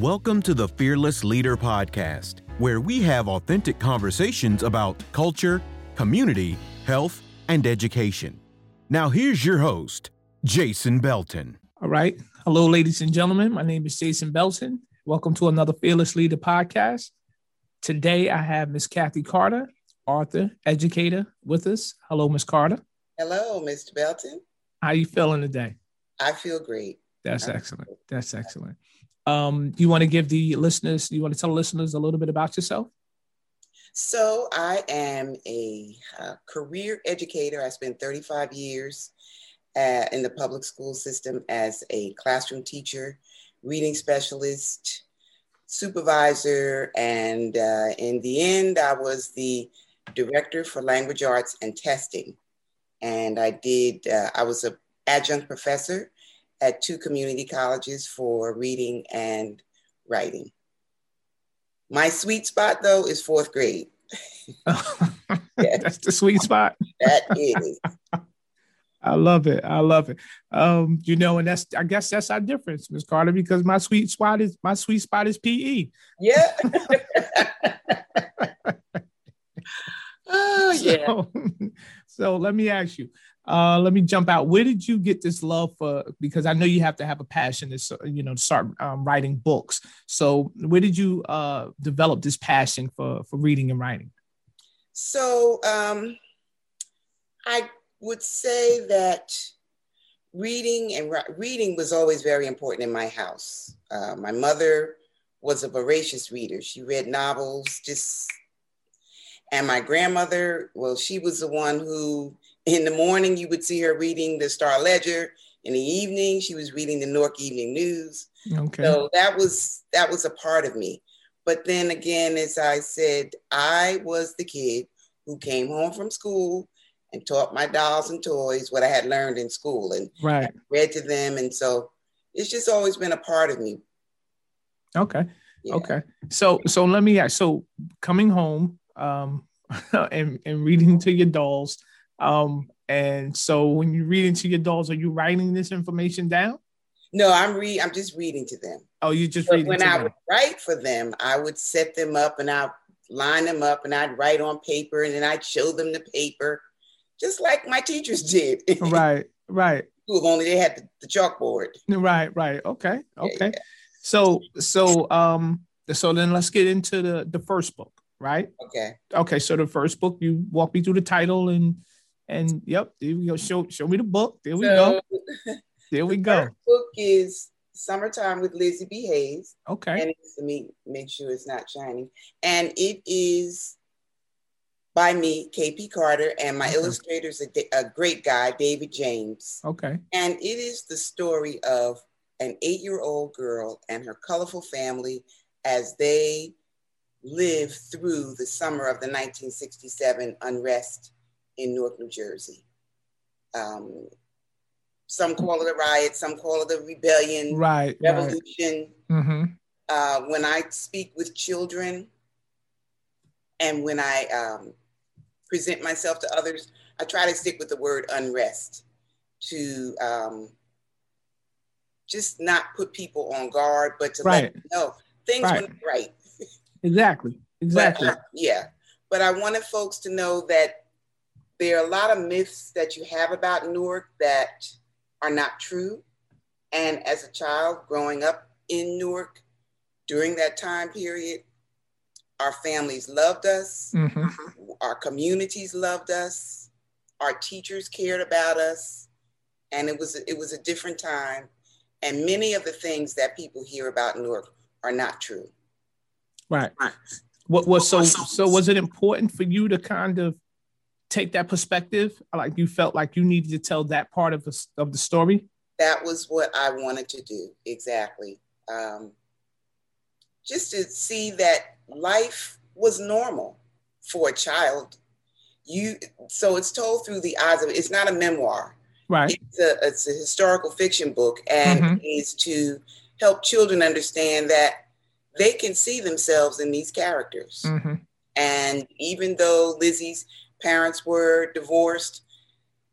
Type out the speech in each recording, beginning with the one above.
Welcome to the Fearless Leader Podcast, where we have authentic conversations about culture, community, health, and education. Now, here's your host, Jason Belton. All right. Hello, ladies and gentlemen. My name is Jason Belton. Welcome to another Fearless Leader Podcast. Today, I have Miss Kathy Carter, author, educator, with us. Hello, Miss Carter. Hello, Mr. Belton. How you feeling today? I feel great. That's excellent. That's excellent. Um, you want to give the listeners, you want to tell the listeners a little bit about yourself? So, I am a uh, career educator. I spent 35 years uh, in the public school system as a classroom teacher, reading specialist, supervisor, and uh, in the end, I was the director for language arts and testing. And I did, uh, I was an adjunct professor at two community colleges for reading and writing. My sweet spot, though, is fourth grade. That's the sweet spot. That is. I love it. I love it. Um, you know, and that's I guess that's our difference, Miss Carter, because my sweet spot is my sweet spot is PE. Yeah. oh yeah. So, so let me ask you, uh, let me jump out. Where did you get this love for? Because I know you have to have a passion to, you know, start um, writing books. So where did you uh, develop this passion for for reading and writing? So um, I would say that reading and reading was always very important in my house. Uh, my mother was a voracious reader. She read novels, just and my grandmother, well, she was the one who in the morning, you would see her reading the Star Ledger. In the evening, she was reading the Newark Evening News. Okay. So that was that was a part of me. But then again, as I said, I was the kid who came home from school and taught my dolls and toys what I had learned in school and right. read to them. And so it's just always been a part of me. Okay. Yeah. Okay. So so let me ask. So coming home um and, and reading to your dolls, um, and so when you read into your dolls, are you writing this information down? No, I'm read. I'm just reading to them. Oh, you just reading. When I them. would write for them, I would set them up and I'd line them up and I'd write on paper and then I'd show them the paper, just like my teachers did. right, right. If only they had the, the chalkboard. Right, right. Okay, okay. Yeah, yeah. So, so, um, so then let's get into the the first book, right? Okay. Okay. So the first book, you walk me through the title and and yep, there we go. Show show me the book. There we so, go. There we the go. book is Summertime with Lizzie B. Hayes. Okay. And it's me make sure it's not shining. And it is by me, KP Carter, and my okay. illustrator is a, a great guy, David James. Okay. And it is the story of an eight-year-old girl and her colorful family as they live through the summer of the 1967 unrest in Newark, New Jersey. Um, some call it a riot, some call it a rebellion, right, revolution. Right. Mm-hmm. Uh, when I speak with children and when I um, present myself to others, I try to stick with the word unrest to um, just not put people on guard, but to right. let them know things right. went right. Exactly. Exactly. But, uh, yeah. But I wanted folks to know that there are a lot of myths that you have about Newark that are not true. And as a child growing up in Newark during that time period, our families loved us, mm-hmm. our communities loved us, our teachers cared about us, and it was it was a different time. And many of the things that people hear about Newark are not true. Right. What was so so was it important for you to kind of take that perspective? Like you felt like you needed to tell that part of the, of the story? That was what I wanted to do, exactly. Um, just to see that life was normal for a child. You so it's told through the eyes of it's not a memoir. Right. It's a, it's a historical fiction book and mm-hmm. is to help children understand that they can see themselves in these characters. Mm-hmm. And even though Lizzie's parents were divorced.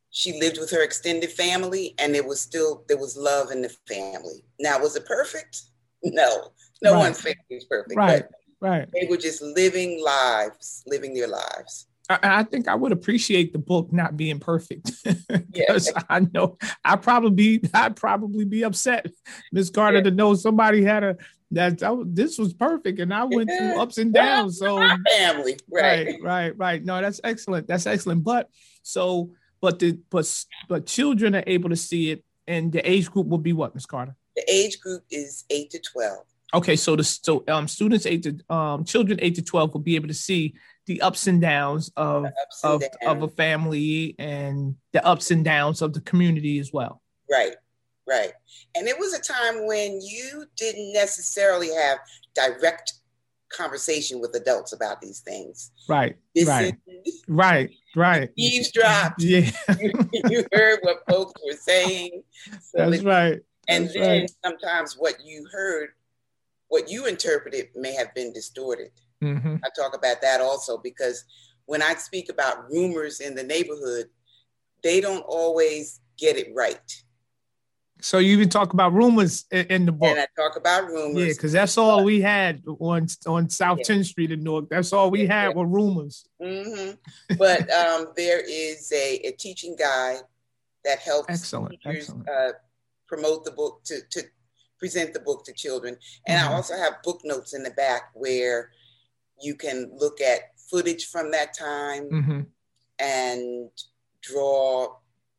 She lived with her extended family, and it was still there was love in the family. Now, was it perfect? No, no right. one's family is perfect. Right, right. They were just living lives, living their lives. I, I think I would appreciate the book not being perfect because yeah. I know I probably be I'd probably be upset, Miss Carter, yeah. to know somebody had a that, that this was perfect and I went through ups and downs. So family, right. right, right, right. No, that's excellent. That's excellent. But so, but the but but children are able to see it, and the age group will be what, Miss Carter? The age group is eight to twelve. Okay, so the so um students eight to um children eight to twelve will be able to see the ups and downs of and of, downs. of a family and the ups and downs of the community as well. Right, right. And it was a time when you didn't necessarily have direct conversation with adults about these things. Right, right, right, right. Eavesdropped. Yeah, you, heard what folks were saying. So That's right. And That's then right. sometimes what you heard, what you interpreted, may have been distorted. Mm-hmm. I talk about that also because when I speak about rumors in the neighborhood, they don't always get it right. So you even talk about rumors in, the book. And I talk about rumors. Yeah, because that's all we had on on South yeah. 10th Street in Newark. That's all we had yeah. were rumors. Mm-hmm. But um, there is a, a teaching guide that helps excellent, teachers excellent. Uh, promote the book to, to present the book to children. And mm-hmm. I also have book notes in the back where you can look at footage from that time mm-hmm. and draw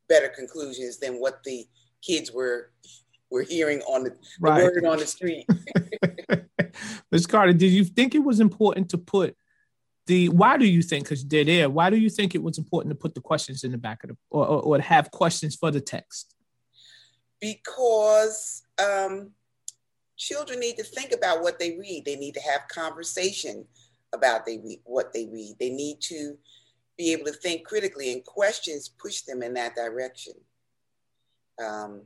better conclusions than what the kids were were hearing on the, right. the word on the street. Ms. Carter, did you think it was important to put the why do you think because they're there why do you think it was important to put the questions in the back of the or, or, or have questions for the text because um, children need to think about what they read they need to have conversation about they read, what they read. They need to be able to think critically, and questions push them in that direction. Um,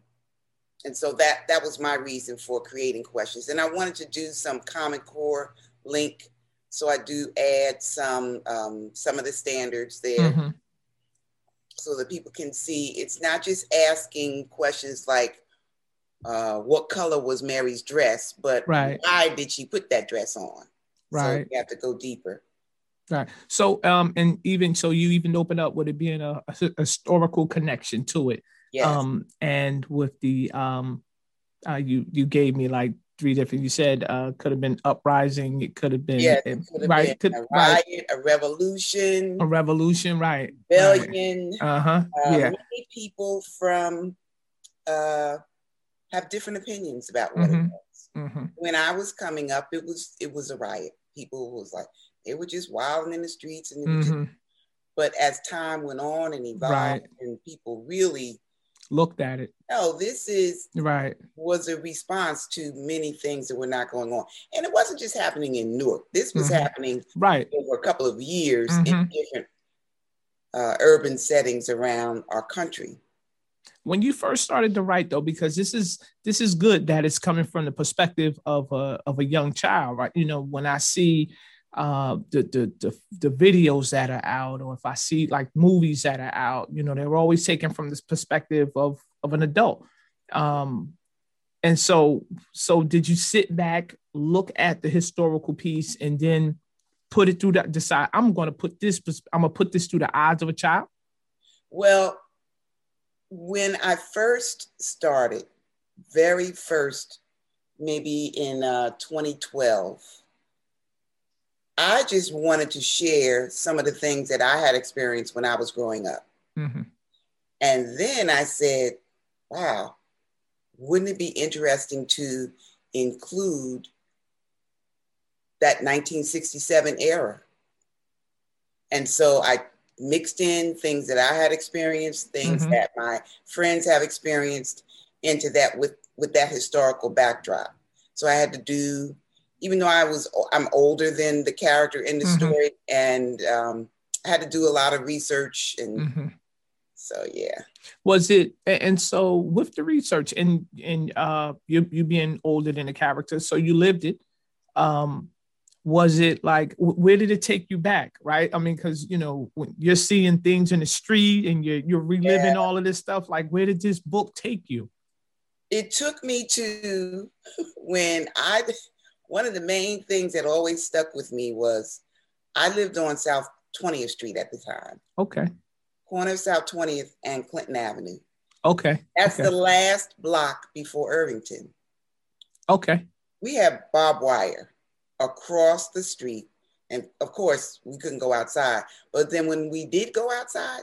and so that that was my reason for creating questions. And I wanted to do some Common Core link, so I do add some um, some of the standards there. Mm-hmm. So that people can see it's not just asking questions like, uh, what color was Mary's dress, but right. why did she put that dress on? Right. So you have to go deeper. Right. So, um, and even so, you even open up with it being a, a historical connection to it. Yes. Um, and with the um, uh, you you gave me like three different. You said uh, could have been uprising. It could have been yes, it could have right. Been a riot, right. a revolution, a revolution, right? Rebellion. Right. Uh huh. Uh, yeah. Many people from uh have different opinions about what mm-hmm. it was. Mm-hmm. When I was coming up, it was it was a riot people was like they were just wilding in the streets and mm-hmm. just, but as time went on and evolved right. and people really looked at it no this is right was a response to many things that were not going on and it wasn't just happening in newark this was mm-hmm. happening right over a couple of years mm-hmm. in different uh, urban settings around our country when you first started to write though because this is this is good that it's coming from the perspective of a of a young child right? You know when i see uh the, the the the videos that are out or if i see like movies that are out you know they're always taken from this perspective of of an adult. Um and so so did you sit back look at the historical piece and then put it through that decide i'm going to put this i'm going to put this through the eyes of a child well when I first started, very first, maybe in uh, 2012, I just wanted to share some of the things that I had experienced when I was growing up. Mm-hmm. And then I said, wow, wouldn't it be interesting to include that 1967 era? And so I mixed in things that I had experienced, things mm-hmm. that my friends have experienced into that with with that historical backdrop. So I had to do, even though I was I'm older than the character in the mm-hmm. story, and um, I had to do a lot of research and. Mm-hmm. So yeah. Was it and so with the research and and uh you you being older than the character, so you lived it. Um was it like where did it take you back right i mean because you know when you're seeing things in the street and you're, you're reliving yeah. all of this stuff like where did this book take you it took me to when i one of the main things that always stuck with me was I lived on South 20th Street at the time. Okay. Corner of South 20th and Clinton Avenue. Okay. That's okay. the last block before Irvington. Okay. We have barbed wire across the street. And of course, we couldn't go outside. But then when we did go outside,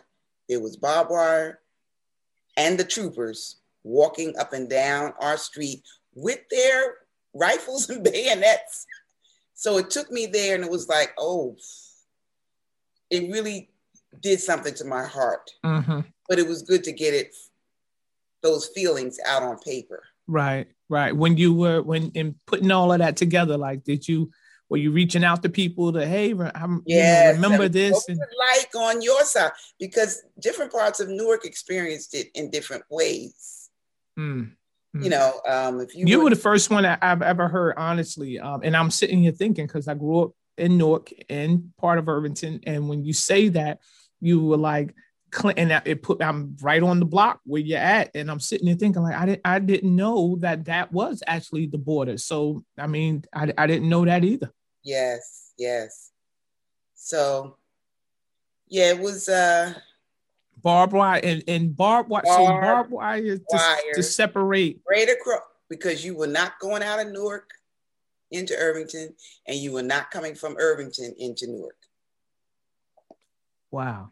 there was barbed wire and the troopers walking up and down our street with their rifles and bayonets. So it took me there and it was like, oh, it really did something to my heart. Mm-hmm. But it was good to get it, those feelings out on paper. Right, right. When you were, when in putting all of that together, like, did you, were you reaching out to people to, hey, I'm, yeah, you know, remember this? And- like on your side? Because different parts of Newark experienced it in different ways. Mm you know um if you you were, were the first one i've ever heard honestly um and i'm sitting here thinking because i grew up in newark and part of irvington and when you say that you were like and it put i'm right on the block where you're at and i'm sitting there thinking like i didn't i didn't know that that was actually the border so i mean i, I didn't know that either yes yes so yeah it was uh barbed wire and, and barbed wire. so barbed wire to, wire to separate. Right across because you were not going out of Newark into Irvington, and you were not coming from Irvington into Newark. Wow.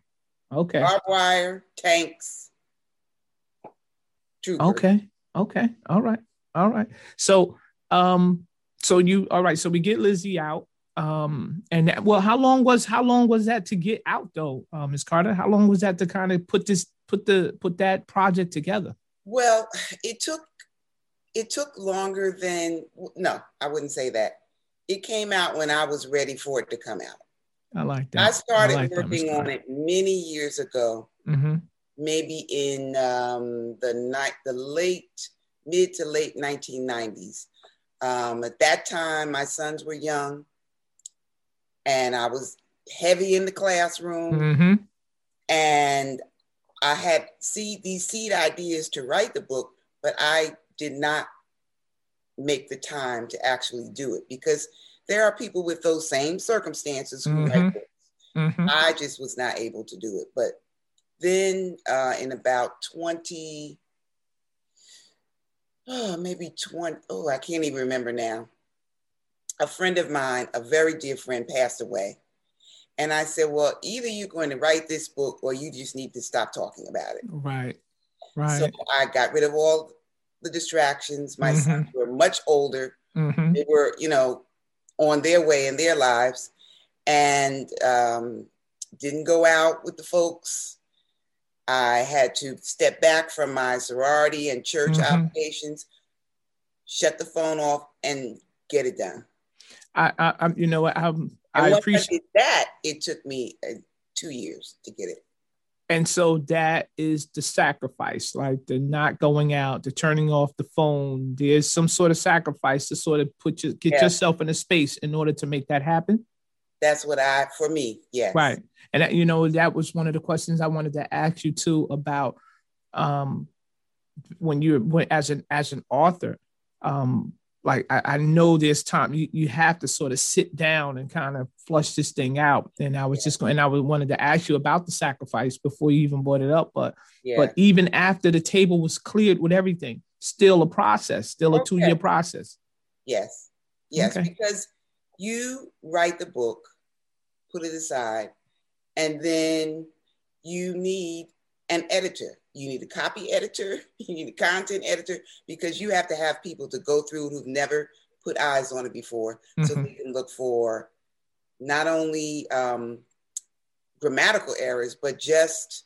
Okay. Barbed wire, tanks. Troopers. Okay. Okay. All right. All right. So, um, so you all right? So we get Lizzie out. Um, and that, well, how long was how long was that to get out though, uh, Ms. Carter? How long was that to kind of put this put the put that project together? Well, it took it took longer than no, I wouldn't say that. It came out when I was ready for it to come out. I like that. I started I like working on it many years ago, mm-hmm. maybe in um, the night, the late mid to late 1990s. Um, at that time, my sons were young and I was heavy in the classroom. Mm-hmm. And I had seed these seed ideas to write the book, but I did not make the time to actually do it because there are people with those same circumstances who mm-hmm. write books. Mm-hmm. I just was not able to do it. But then uh, in about 20, oh, maybe 20, oh, I can't even remember now a friend of mine, a very dear friend, passed away. And I said, Well, either you're going to write this book or you just need to stop talking about it. Right. Right. So I got rid of all the distractions. My mm-hmm. sons were much older. Mm-hmm. They were, you know, on their way in their lives and um, didn't go out with the folks. I had to step back from my sorority and church mm-hmm. obligations, shut the phone off, and get it done. I, I, I you know what, I'm, I appreciate I that. It took me uh, two years to get it. And so that is the sacrifice, like the not going out, the turning off the phone. There's some sort of sacrifice to sort of put you get yourself in a space in order to make that happen. That's what I, for me, yes. Right, and that, you know that was one of the questions I wanted to ask you too about um, when you when as an as an author, um, like I, I, know there's time you, you have to sort of sit down and kind of flush this thing out. And I was yeah. just going and I wanted to ask you about the sacrifice before you even brought it up. But yeah. but even after the table was cleared with everything, still a process, still a okay. two-year process. Yes. Yes, okay. because you write the book, put it aside, and then you need an editor you need a copy editor, you need a content editor, because you have to have people to go through who've never put eyes on it before, mm-hmm. so they can look for not only um, grammatical errors, but just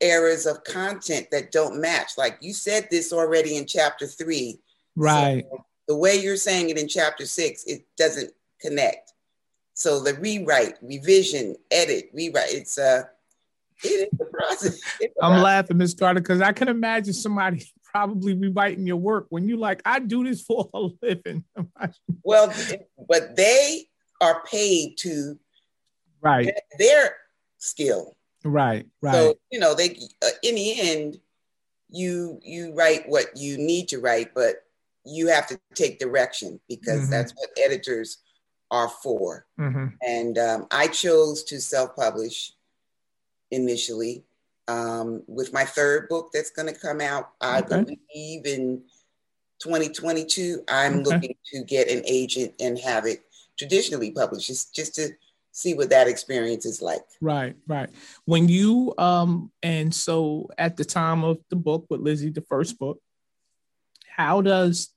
errors of content that don't match. Like you said this already in chapter three. Right. So the way you're saying it in chapter six, it doesn't connect. So the rewrite, revision, edit, rewrite, it's a uh, it is the process. I'm laughing, Miss Carter, because I can imagine somebody probably rewriting your work when you like, I do this for a living. well, but they are paid to right their skill. Right, right. So you know, they uh, in the end, you you write what you need to write, but you have to take direction because Mhm. that's what editors are for. Mm-hmm. And um, I chose to self publish initially um, with my third book that's going to come out, I Okay. believe, in 2022. I'm Okay. looking to get an agent and have it traditionally published just, just to see what that experience is like. Right, right. When you um and so at the time of the book with Lizzie, the first book, how does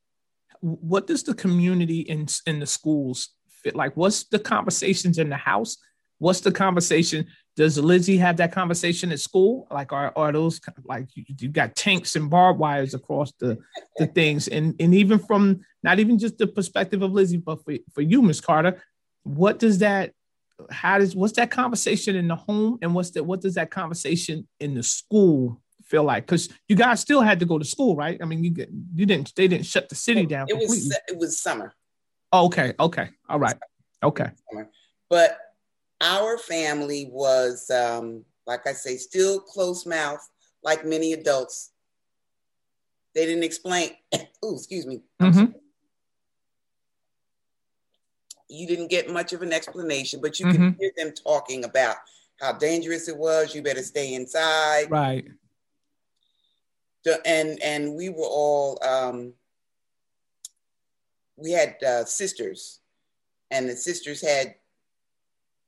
what does the community in in the schools fit like? What's the conversations in the house? What's the conversation? Does Lizzie have that conversation at school? Like, are, are those like you, you got tanks and barbed wires across the the things, and and even from not even just the perspective of Lizzie, but for for you, Miss Carter, what does that how does what's that conversation in the home? And what's that what does that conversation in the school feel like? Because you guys still had to go to school right? I mean you get you didn't they didn't shut the city down It completely. was it was summer, oh, okay okay. All right. Okay. But our family was, um, like I say, still close mouth, like many adults. They didn't explain. oh, excuse me. I'm Mhm. You didn't get much of an explanation, but you could Mhm. hear them talking about how dangerous it was. You better stay inside. right the- and and we were all um, we had uh, sisters, and the sisters had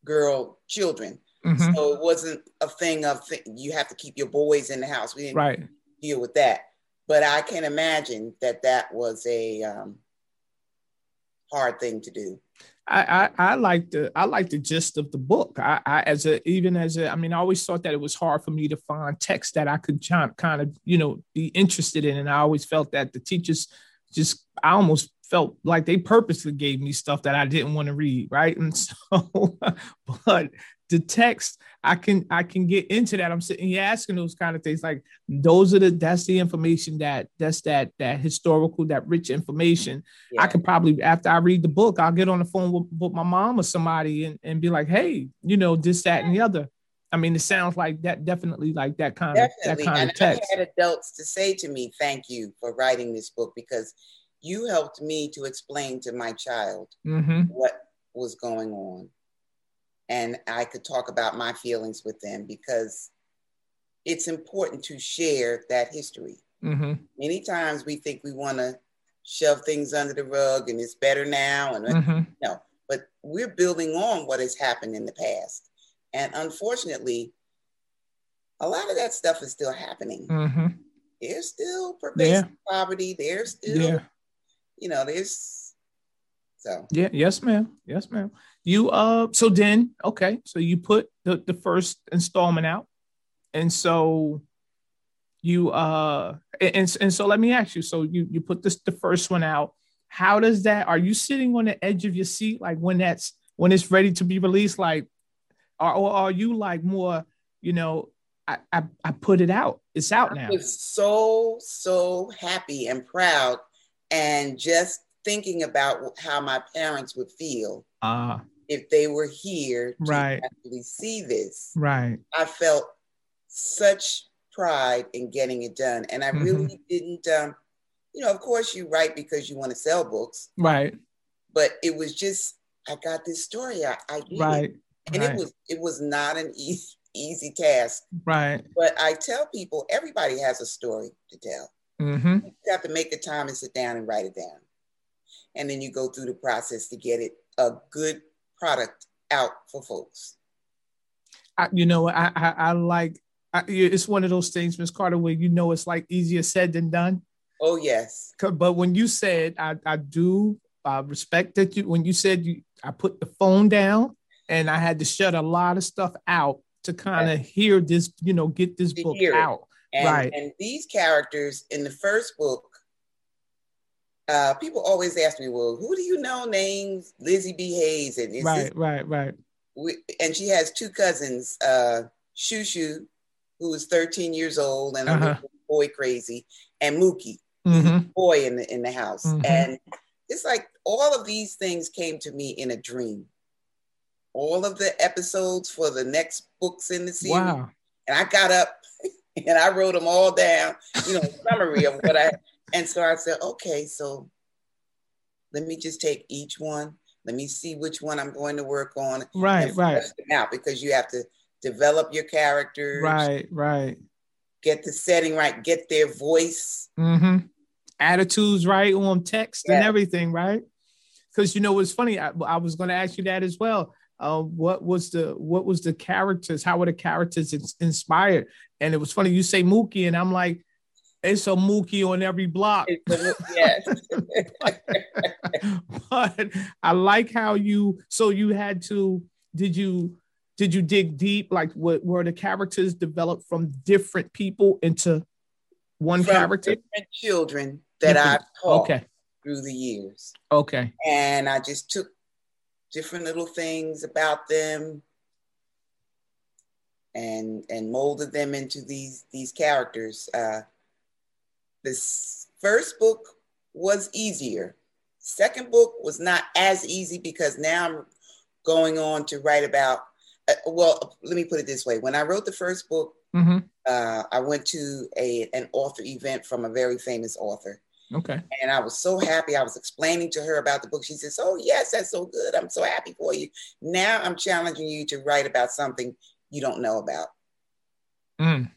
girl children, Mhm. so it wasn't a thing of th- you have to keep your boys in the house. We didn't right deal with that, but I can imagine that that was a um, hard thing to do. I, I I like the I like the gist of the book. I, I as a even as a I mean I always thought that it was hard for me to find text that I could kind of you know be interested in, and I always felt that the teachers just I almost felt like they purposely gave me stuff that I didn't want to read, right? And so, but the text I can I can get into that. I'm sitting here asking those kind of things like those are the that's the information that that's that that historical that rich information I Yeah. could probably after I read the book, I'll get on the phone with, with my mom or somebody and, and be like, hey, you know, this, that, and the other. I mean, it sounds like that definitely like that kind of that kind And of text. I had adults to say to me, thank you for writing this book because you helped me to explain to my child Mm-hmm. what was going on. And I could talk about my feelings with them because it's important to share that history. Mm-hmm. Many times we think we want to shove things under the rug and it's better now. And Mm-hmm. no, but we're building on what has happened in the past. And unfortunately, a lot of that stuff is still happening. Mm-hmm. There's still pervasive poverty. There's still, Yeah. you know, there's so Yeah. Yes, ma'am. Yes, ma'am. You uh so then okay, so you put the, the first installment out. And so you uh and, and so let me ask you, so you you put this the first one out. How does that are you sitting on the edge of your seat like when that's when it's ready to be released? Like or, or are you like more, you know, I, I I put it out. It's out now. I was so, so happy and proud. And just thinking about how my parents would feel Ah, if they were here to Right. actually see this. right. I felt such pride in getting it done. And I Mhm. really didn't, um, you know, of course you write because you want to sell books, Right. but it was just, I got this story. I, I did it. And right. it was, it was not an easy, easy task. right. But I tell people, everybody has a story to tell. Mm-hmm. You have to make the time and sit down and write it down. And then you go through the process to get it a good product out for folks. I, you know, I, I, I like, I, it's one of those things, Miss Carter, where you know it's like easier said than done. Oh, yes. But when you said, I, I do uh, respect that you, when you said you, I put the phone down and I had to shut a lot of stuff out to kind of hear this, you know, get this book out. And, Right. and these characters in the first book, uh, people always ask me, well, who do you know names Lizzie B. Hayes? And, Right, this- right, right. we, and she has two cousins, uh, Shushu, who is 13 years old and a Uh-huh. little boy crazy, and Mookie, Mm-hmm. boy in the in the house. Mhm. And it's like all of these things came to me in a dream. All of the episodes for the next books in the series. Wow. And I got up and I wrote them all down, you know, summary of what I and so I said, okay, so let me just take each one. Let me see which one I'm going to work on. Right, right. Out because you have to develop your characters. Right, right. Get the setting right. Get their voice. Mm-hmm. Attitudes right on text yeah. and everything, right? Because you know what's funny. I, I was going to ask you that as well. Uh, what was the what was the characters? How were the characters inspired? And it was funny. You say Mookie, and I'm like, it's a Mookie on every block. yes. but, but I like how you so you had to did you did you dig deep like what were the characters developed from different people into one from character? Different children that different. I taught okay. through the years. Okay. And I just took different little things about them and and molded them into these these characters. Uh, this first book was easier. Second book was not as easy because now I'm going on to write about. Uh, well, let me put it this way: when I wrote the first book, mm-hmm. uh, I went to a an author event from a very famous author. Okay. And I was so happy. I was explaining to her about the book. She says, "Oh yes, that's so good. I'm so happy for you." Now I'm challenging you to write about something you don't know about. Mm.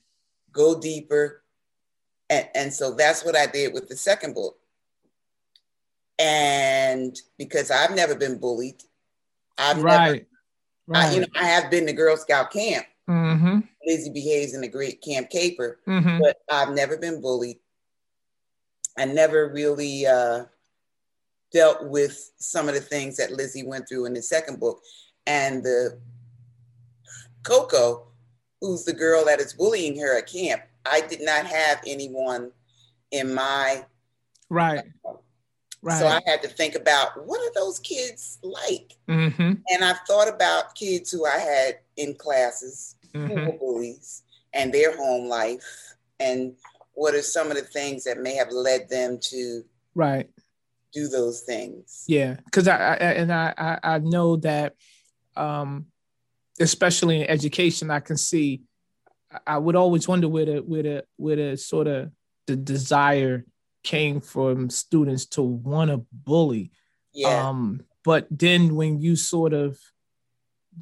Go deeper, and, and so that's what I did with the second book. And because I've never been bullied, I've right. never, right. I, you know, I have been to Girl Scout camp. Mm-hmm. Lizzie B. Hayes in the great Camp Caper, mm-hmm. but I've never been bullied. I never really uh, dealt with some of the things that Lizzie went through in the second book. And the Coco, who's the girl that is bullying her at camp, I did not have anyone in my right. Right. So I had to think about what are those kids like? Mm-hmm. And I thought about kids who I had in classes mm-hmm. who were bullies and their home life and what are some of the things that may have led them to right do those things yeah because I, I, and I, I know that um especially in education i can see I would always wonder where the where the where the sort of the desire came from students to want to bully. Yeah. Um, but then when you sort of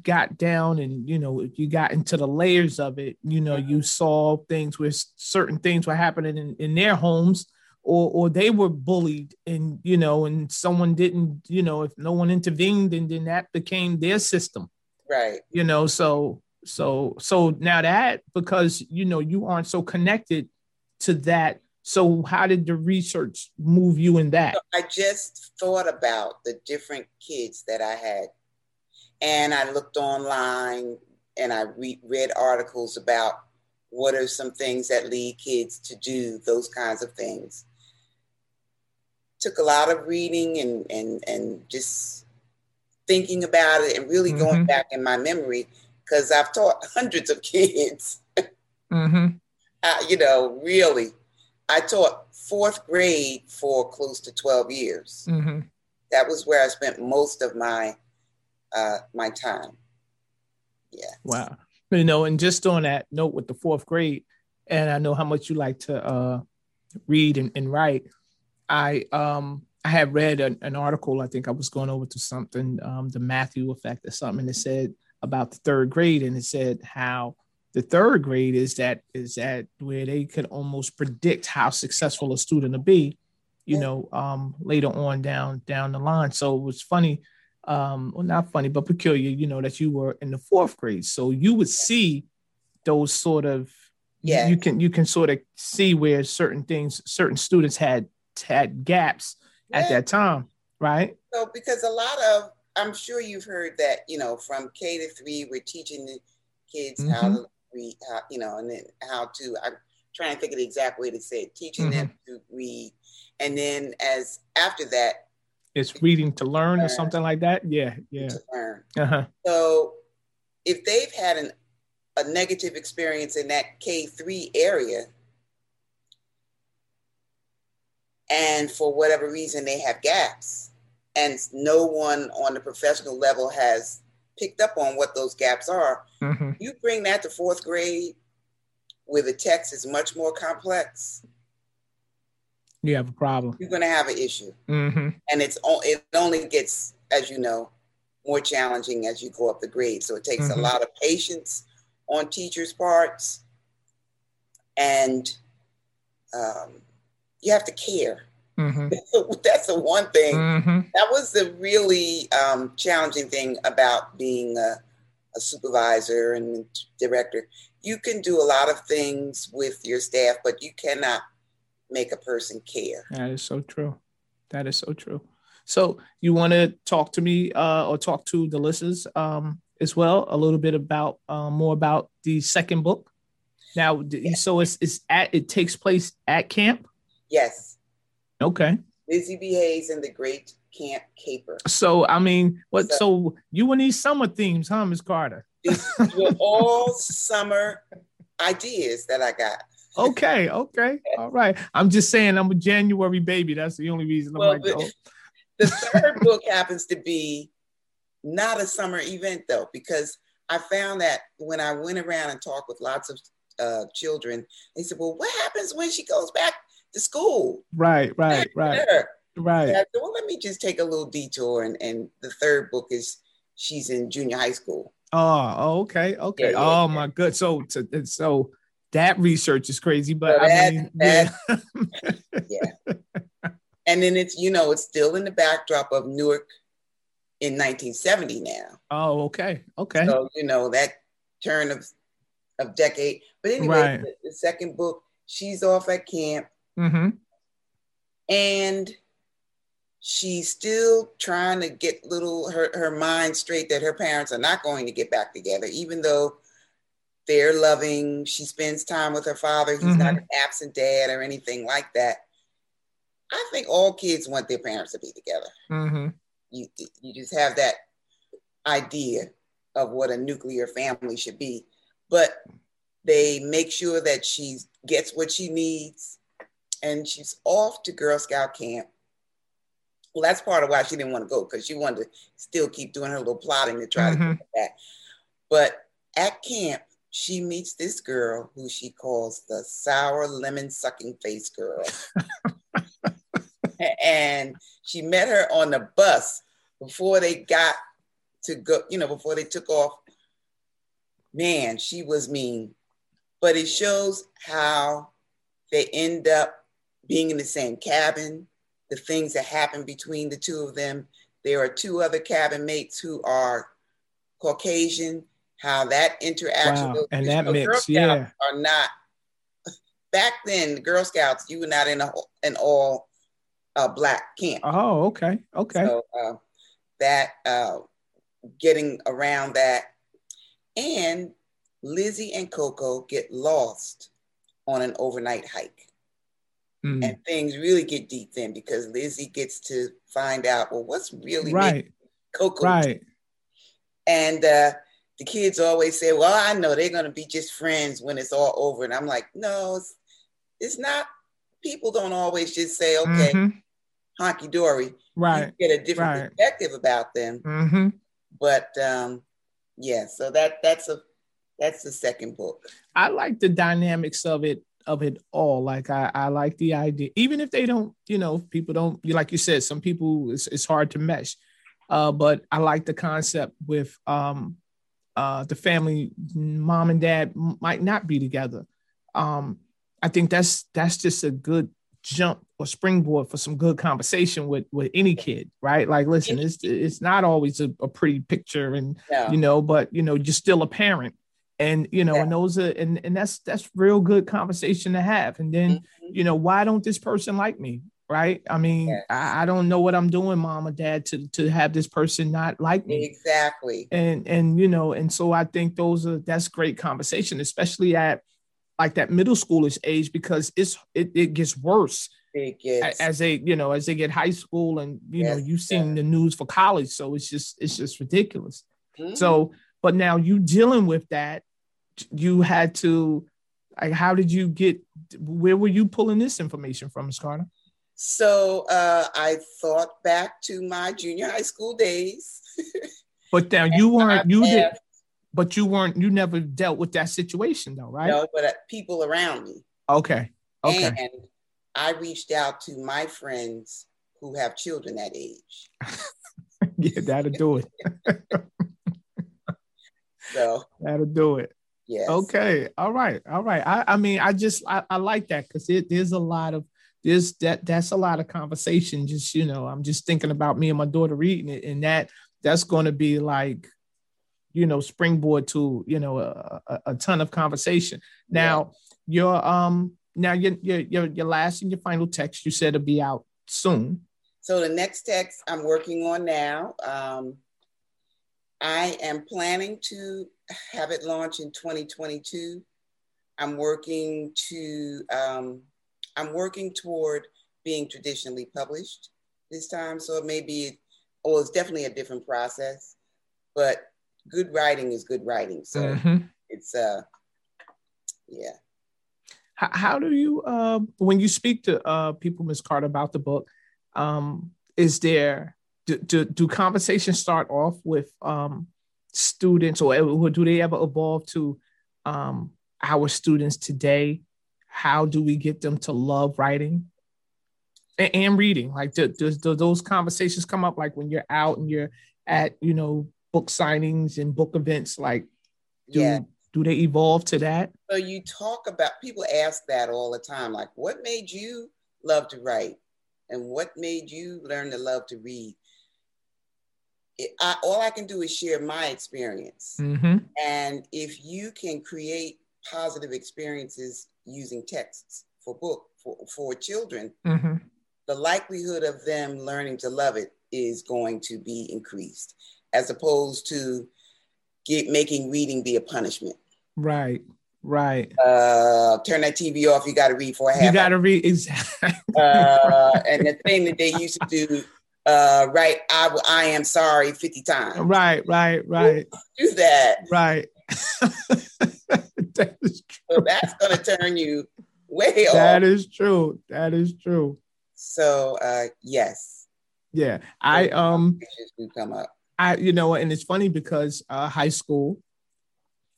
got down and you know if you got into the layers of it, you know, mm-hmm. you saw things where certain things were happening in, in their homes or or they were bullied and you know and someone didn't you know if no one intervened and then that became their system right you know so so so now that because you know you aren't so connected to that. So how did the research move you in that? I just thought about the different kids that I had. And I looked online and I re- read articles about what are some things that lead kids to do those kinds of things. Took a lot of reading and and and just thinking about it and really mm-hmm. going back in my memory because I've taught hundreds of kids. mm-hmm. uh, you know, really, I taught fourth grade for close to 12 years. Mm-hmm. That was where I spent most of my uh, my time. Yeah. Wow. You know, and just on that note with the fourth grade, and I know how much you like to uh, read and, and write. I um I had read an, an, article. I think I was going over to something, um, the Matthew effect or something, and it said about the third grade, and it said how the third grade is that is that where they could almost predict how successful a student will be, you know, um, later on down down the line. So it was funny, um, well, not funny, but peculiar, you know, that you were in the fourth grade. So you would see those sort of yeah. you can you can sort of see where certain things certain students had had gaps yeah. at that time, right? So because a lot of I'm sure you've heard that, you know, from K to three, we're teaching the kids mm-hmm. how to read, how, you know, and then how to, I'm trying to think of the exact way to say it, teaching mm-hmm. them to read. And then as after that, it's reading to learn, or something like that. Yeah. Yeah. To learn. Uh-huh. So if they've had an, a negative experience in that K3 area, and for whatever reason they have gaps, and no one on the professional level has picked up on what those gaps are. Mm-hmm. You bring that to fourth grade where the text is much more complex. You have a problem. You're going to have an issue, Mm-hmm. and it's it only gets, as you know, more challenging as you go up the grade. So it takes Mhm. a lot of patience on teachers' parts, and um, you have to care. Mm-hmm. That's the one thing. Mm-hmm. That was the really um, challenging thing about being a, a supervisor and director. You can do a lot of things with your staff, but you cannot make a person care. That is so true. That is so true. So you want to talk to me uh, or talk to the listeners um, as well a little bit about uh, more about the second book. Now, so it's it's at it takes place at camp. Yes, Okay. Lizzie B. Hayes and the Great Camp Caper. So I mean, what? So- So you and these summer themes, huh, Miss Carter? These were all summer ideas that I got. Okay. Okay. All right. I'm just saying, I'm a January baby. That's the only reason I'm Well, like, oh, The third book happens to be not a summer event though, because I found that when I went around and talked with lots of uh, children, they said, "Well, what happens when she goes back to school?" right, right, right, right. And I said, well, let me just take a little detour. And, and the third book is she's in junior high school. Oh, okay, okay. Yeah, yeah, oh yeah. my good. So, so, so that research is crazy, but So I mean, that- yeah. And then it's, you know, it's still in the backdrop of Newark in 1970 now. oh, okay, okay. So, you know, that turn of, of decade. But anyway, Right. the, the second book, she's off at camp mm-hmm. and she's still trying to get little her, her mind straight that her parents are not going to get back together, even though they're loving. She spends time with her father. He's not an absent dad or anything like that. I think all kids want their parents to be together. Mm-hmm. You you just have that idea of what a nuclear family should be, but they make sure that she gets what she needs, and she's off to Girl Scout camp. Well, that's part of why she didn't want to go because she wanted to still keep doing her little plotting to try to Mhm. get back. But at camp, she meets this girl who she calls the sour lemon sucking face girl. and she met her on the bus before they got to go, you know, before they took off. Man, she was mean. But it shows how they end up being in the same cabin, the things that happen between the two of them. There are two other cabin mates who are Caucasian, how that interaction Wow, and that mix, yeah. are not back then. Girl Scouts, you were not in a an all uh, black camp. Oh, okay, okay. So uh, that uh, getting around that, and Lizzie and Coco get lost on an overnight hike, Mm, and things really get deep then because Lizzie gets to find out well what's really right, Coco right. and uh, the kids always say, "Well, I know they're gonna be just friends when it's all over," and I'm like, "No, it's, it's not." People don't always just say, "Okay, Mhm, honky dory." Right. You get a different right. perspective about them, Mm-hmm. but um, yeah. So that that's a that's the second book. I like the dynamics of it of it all. Like I, I like the idea, even if they don't, you know, people don't. You like you said, some people it's, it's hard to mesh. Uh, but I like the concept with um, uh, the family, mom and dad might not be together. Um, I think that's that's just a good jump or springboard for some good conversation with with any kid, right? Like, listen, it's it's not always a, a pretty picture and No. you know but you know you're still a parent and you know Yeah. and those are and, and that's that's real good conversation to have and then Mhm. you know why don't this person like me right i mean Yes. I, I don't know what i'm doing mom or dad to to have this person not like me Exactly. and and you know and so i think those are that's great conversation especially at like that middle schoolish age because it's it, it gets worse It gets as they you know as they get high school and you know Yes, you've seen the news for college so it's just it's just ridiculous Mhm. so, but now you dealing with that, you had to, like, how did you get? Where were you pulling this information from, Ms. So uh, I thought back to my junior high school days. But now you weren't, you did, but you weren't, you never dealt with that situation though, right? No, but uh, people around me. Okay, okay, And I reached out to my friends who have children that age. yeah, that'll do it. so that'll do it. Yes. Okay. All right. All right. I, I mean, I just I, I like that because it there's a lot of there's that that's a lot of conversation. Just you know, I'm just thinking about me and my daughter reading it, and that that's going to be like, you know, springboard to you know a, a, a ton of conversation. Now yeah. your um now your, your your your last and your final text you said it'll be out soon. So the next text I'm working on now. Um, I am planning to have it launch in 2022. I'm working to, um, I'm working toward being traditionally published this time. So it may be, well, it's definitely a different process, but good writing is good writing. So mm-hmm. it's, uh, yeah. How, how do you, uh, when you speak to uh, people, Ms. Carter, about the book, um, is there, do, do, do conversations start off with um, students or do they ever evolve to um, our students today how do we get them to love writing and, and reading like do, do, do, those conversations come up like when you're out and you're at you know book signings and book events like do, yeah. do they evolve to that so you talk about people ask that all the time like what made you love to write and what made you learn to love to read I, all I can do is share my experience. Mm-hmm. And if you can create positive experiences using texts for book for, for children, mm-hmm. the likelihood of them learning to love it is going to be increased, as opposed to get making reading be a punishment. Right. Right. Uh, turn that TV off. You got to read for a half. You got to read exactly. Uh, and the thing that they used to do uh, right, I, I am sorry 50 times. Right, right, right. Do that. Right. that is true. So that's going to turn you way that off. That is true. That is true. So, uh, yes. Yeah. I, um, come up. I, you know, and it's funny because uh, high school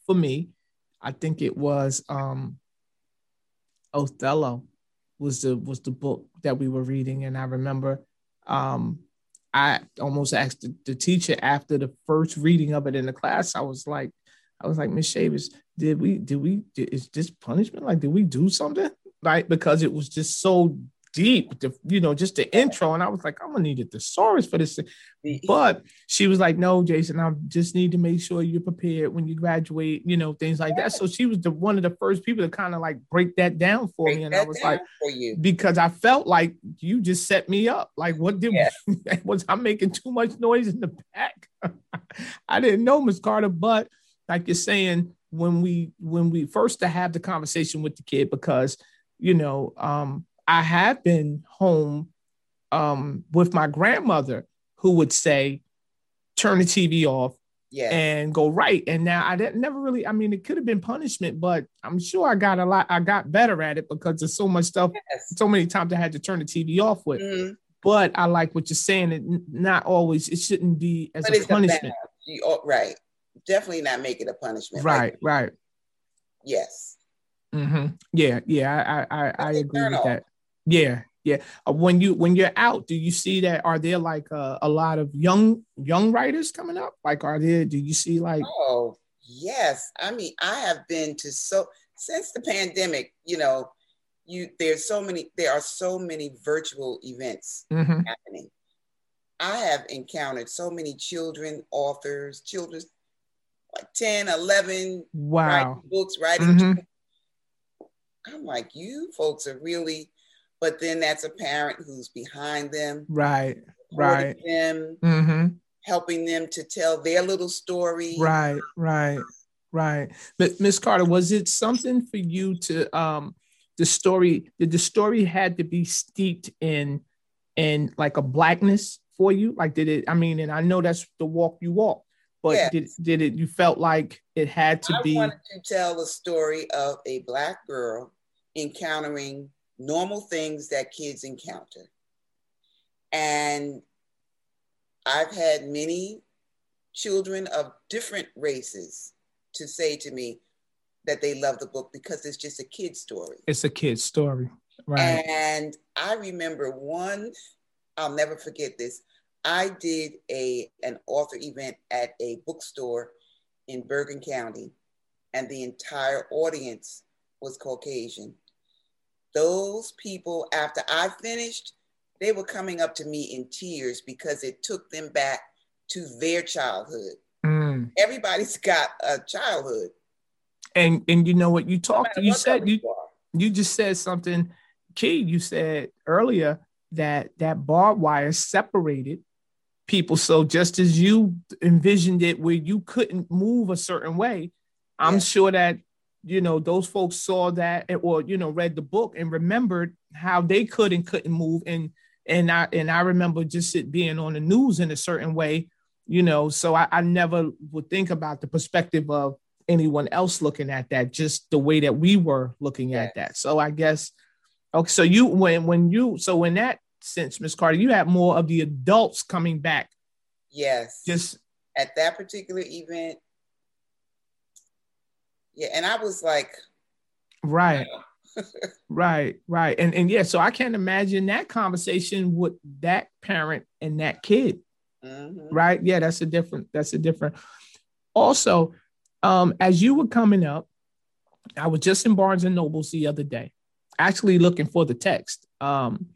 for me, I think it was um, Othello was the was the book that we were reading, and I remember um, I almost asked the, the, teacher after the first reading of it in the class. I was like, I was like, Miss Shavers, did we, did we, did, is this punishment? Like, did we do something? like Because it was just so deep, the, you know, just the intro. And I was like, I'm gonna need a thesaurus for this. But she was like, No, Jason, I just need to make sure you're prepared when you graduate, you know, things like that. So she was the one of the first people to kind of like break that down for break me. And I was like, because I felt like you just set me up. Like, what did yeah. was I making too much noise in the back? I didn't know, Miss Carter, but like you're saying, when we when we first to have the conversation with the kid, because you know, um, I have been home um, with my grandmother who would say, turn the TV off yeah. and go right. And now I didn't never really, I mean, it could have been punishment, but I'm sure I got a lot, I got better at it because there's so much stuff, yes. so many times I had to turn the TV off with. Mm-hmm. But I like what you're saying. It not always, it shouldn't be as but a punishment. A you, oh, right. Definitely not make it a punishment. Right, like, right. Yes. Mm-hmm. Yeah, yeah, I I, I agree with that. Yeah, yeah. Uh, when you when you're out, do you see that? Are there like uh, a lot of young young writers coming up? Like, are there? Do you see like? Oh yes. I mean, I have been to so since the pandemic. You know, you there's so many. There are so many virtual events mm-hmm. happening. I have encountered so many children authors, children like 10, 11 wow. writing books, writing. Mm-hmm. I'm like, you folks are really but then that's a parent who's behind them right right them mm-hmm. helping them to tell their little story right right right but miss carter was it something for you to um the story did the story had to be steeped in in like a blackness for you like did it i mean and i know that's the walk you walk but yes. did, did it you felt like it had to I be wanted to tell the story of a black girl encountering normal things that kids encounter. And I've had many children of different races to say to me that they love the book because it's just a kid's story. It's a kid's story. Right. And I remember one, I'll never forget this. I did a an author event at a bookstore in Bergen County, and the entire audience was Caucasian. Those people, after I finished, they were coming up to me in tears because it took them back to their childhood. Mm. Everybody's got a childhood. And and you know what you talked no you said you you just said something key. You said earlier that that barbed wire separated people. So just as you envisioned it where you couldn't move a certain way, I'm yeah. sure that you know those folks saw that or you know read the book and remembered how they could and couldn't move and and I and I remember just it being on the news in a certain way, you know. So I, I never would think about the perspective of anyone else looking at that, just the way that we were looking yes. at that. So I guess okay. So you when when you so when that sense, Miss Carter, you had more of the adults coming back. Yes. Just at that particular event. Yeah, and I was like, right right, right. And and yeah, so I can't imagine that conversation with that parent and that kid. Mm-hmm. Right? Yeah, that's a different, that's a different. Also, um, as you were coming up, I was just in Barnes and Nobles the other day, actually looking for the text. Um,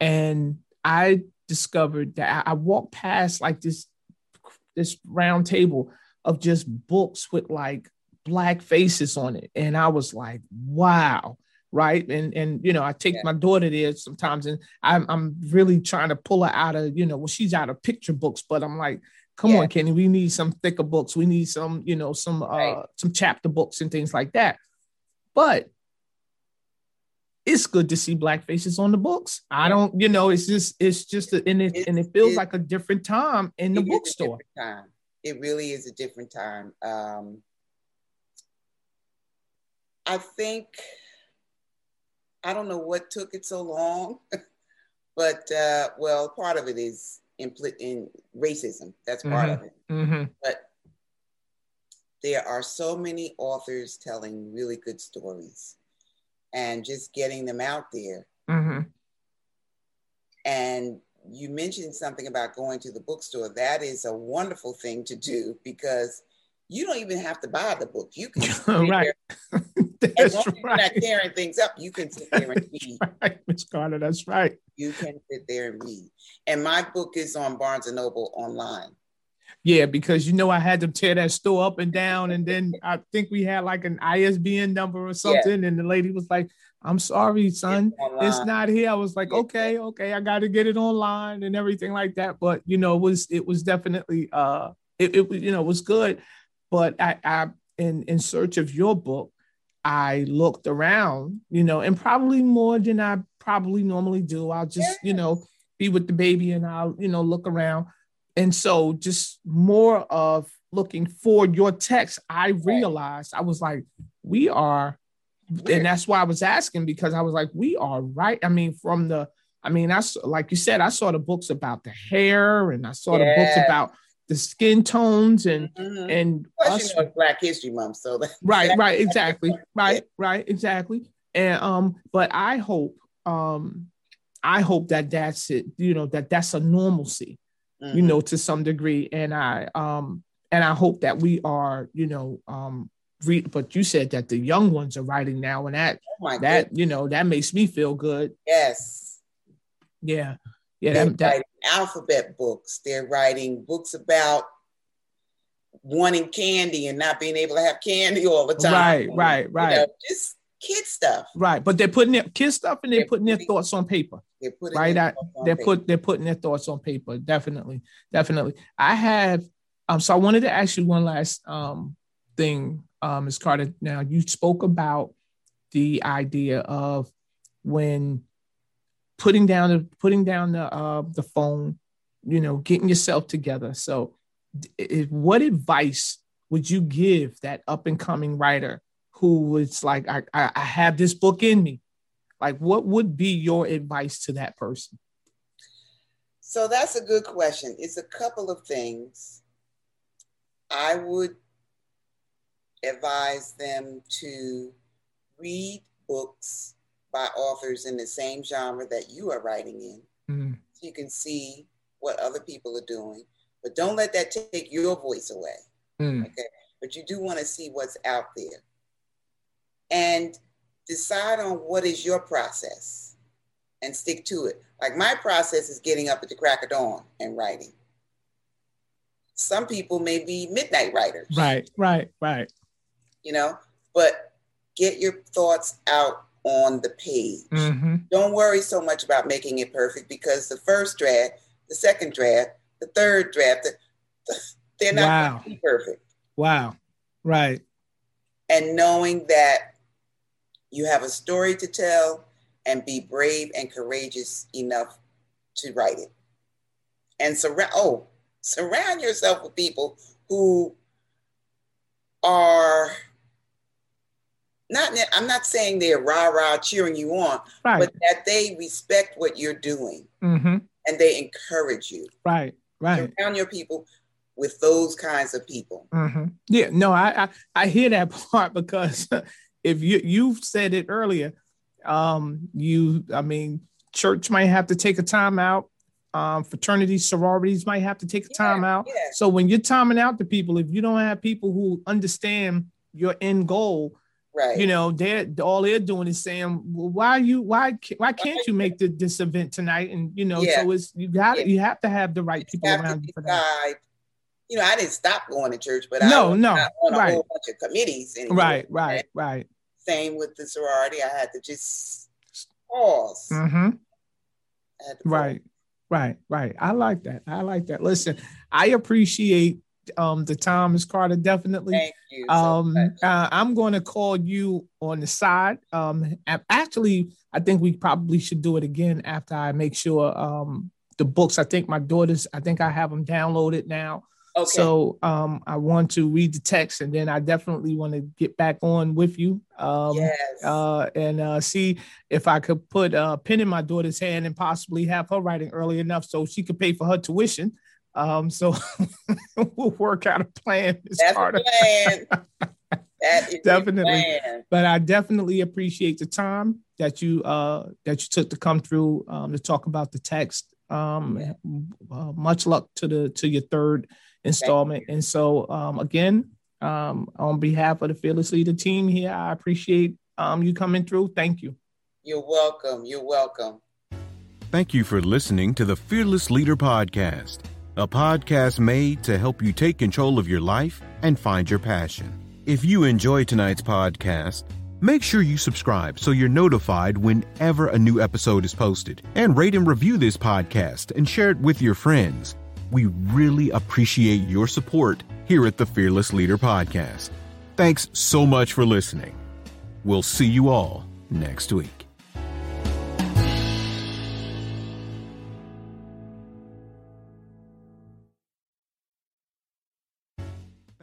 and I discovered that I, I walked past like this this round table of just books with like black faces on it. And I was like, wow right and and you know i take yeah. my daughter there sometimes and I'm, I'm really trying to pull her out of you know well she's out of picture books but i'm like come yeah. on kenny we need some thicker books we need some you know some right. uh some chapter books and things like that but it's good to see black faces on the books i don't you know it's just it's just a, and it it's, and it feels like a different time in the bookstore time it really is a different time um i think I don't know what took it so long, but uh, well, part of it is in, in racism. That's part mm-hmm. of it. Mm-hmm. But there are so many authors telling really good stories and just getting them out there. Mm-hmm. And you mentioned something about going to the bookstore. That is a wonderful thing to do because you don't even have to buy the book. You can right. As long as you're not tearing things up, you can sit there and read. right, Miss Carter, that's right. You can sit there and read. And my book is on Barnes and Noble online. Yeah, because you know I had to tear that store up and down, and then I think we had like an ISBN number or something, yeah. and the lady was like, "I'm sorry, son, it's, it's not here." I was like, "Okay, okay, I got to get it online and everything like that." But you know, it was it was definitely uh, it, it you know was good, but I I in in search of your book, I looked around, you know, and probably more than I probably normally do. I'll just, you know, be with the baby and I'll, you know, look around. And so just more of looking for your text, I realized I was like, we are, and that's why I was asking because I was like, we are right. I mean, from the, I mean, I like you said, I saw the books about the hair and I saw yeah. the books about the skin tones and mm-hmm. and us. You know, Black History Month, so right, right, exactly, right, right, exactly. And um, but I hope um, I hope that that's it. You know that that's a normalcy, mm-hmm. you know, to some degree. And I um, and I hope that we are, you know, um, read. But you said that the young ones are writing now, and that oh that goodness. you know that makes me feel good. Yes. Yeah. Yeah, they're that, writing alphabet books. They're writing books about wanting candy and not being able to have candy all the time. Right, right, right. You know, just kid stuff. Right, but they're putting their kid stuff and they're, they're putting, their thoughts on paper. They're putting right. Their they're paper. put they're putting their thoughts on paper. Definitely, definitely. I have um. So I wanted to ask you one last um thing, um, Ms. Carter. Now you spoke about the idea of when putting down the putting down the uh, the phone, you know, getting yourself together. So, if, what advice would you give that up and coming writer who was like, I, I, I have this book in me? Like, what would be your advice to that person? So that's a good question. It's a couple of things. I would advise them to read books by authors in the same genre that you are writing in. Mm-hmm. So you can see what other people are doing, but don't let that take your voice away. Mm. Okay. But you do want to see what's out there. And decide on what is your process and stick to it. Like my process is getting up at the crack of dawn and writing. Some people may be midnight writers. Right, right, right. You know, but get your thoughts out on the page. Mm-hmm. Don't worry so much about making it perfect because the first draft, the second draft, the third draft, they're not wow. perfect. Wow. Right. And knowing that you have a story to tell and be brave and courageous enough to write it. And surround oh, surround yourself with people who are not I'm not saying they're rah-rah cheering you on, right. but that they respect what you're doing mm-hmm. and they encourage you. Right, right. Surround your people with those kinds of people. Mm-hmm. Yeah, no, I, I I hear that part because if you you've said it earlier, um, you I mean, church might have to take a time out. Um, fraternities, sororities might have to take a time yeah, out. Yeah. So when you're timing out the people, if you don't have people who understand your end goal, right? You know, they're all they're doing is saying, well, "Why you? Why why can't you make the, this event tonight?" And you know, yeah. so it's you got it. You have to have the right people around you for that. You know, I didn't stop going to church, but no, I no, on a whole bunch of committees. Anymore. Right, right, right. Same with the sorority. I had to just pause. Mm-hmm. Right, right, right. I like that. I like that. Listen, I appreciate um the Thomas Carter. Definitely. Thank you. Um, uh, I'm going to call you on the side. Um, actually, I think we probably should do it again after I make sure um the books. I think my daughters. I think I have them downloaded now. Okay. So um, I want to read the text, and then I definitely want to get back on with you. Um, yes. Uh, and uh, see if I could put a pen in my daughter's hand and possibly have her writing early enough so she could pay for her tuition. Um, so we'll work out a plan. Ms. That's Carter. a plan. that is definitely. Plan. But I definitely appreciate the time that you uh, that you took to come through um, to talk about the text. Um, uh, much luck to the to your third installment. And so, um, again, um, on behalf of the Fearless Leader team here, I appreciate um, you coming through. Thank you. You're welcome. You're welcome. Thank you for listening to the Fearless Leader Podcast, a podcast made to help you take control of your life and find your passion. If you enjoy tonight's podcast, make sure you subscribe so you're notified whenever a new episode is posted, and rate and review this podcast and share it with your friends. We really appreciate your support here at the Fearless Leader Podcast. Thanks so much for listening. We'll see you all next week.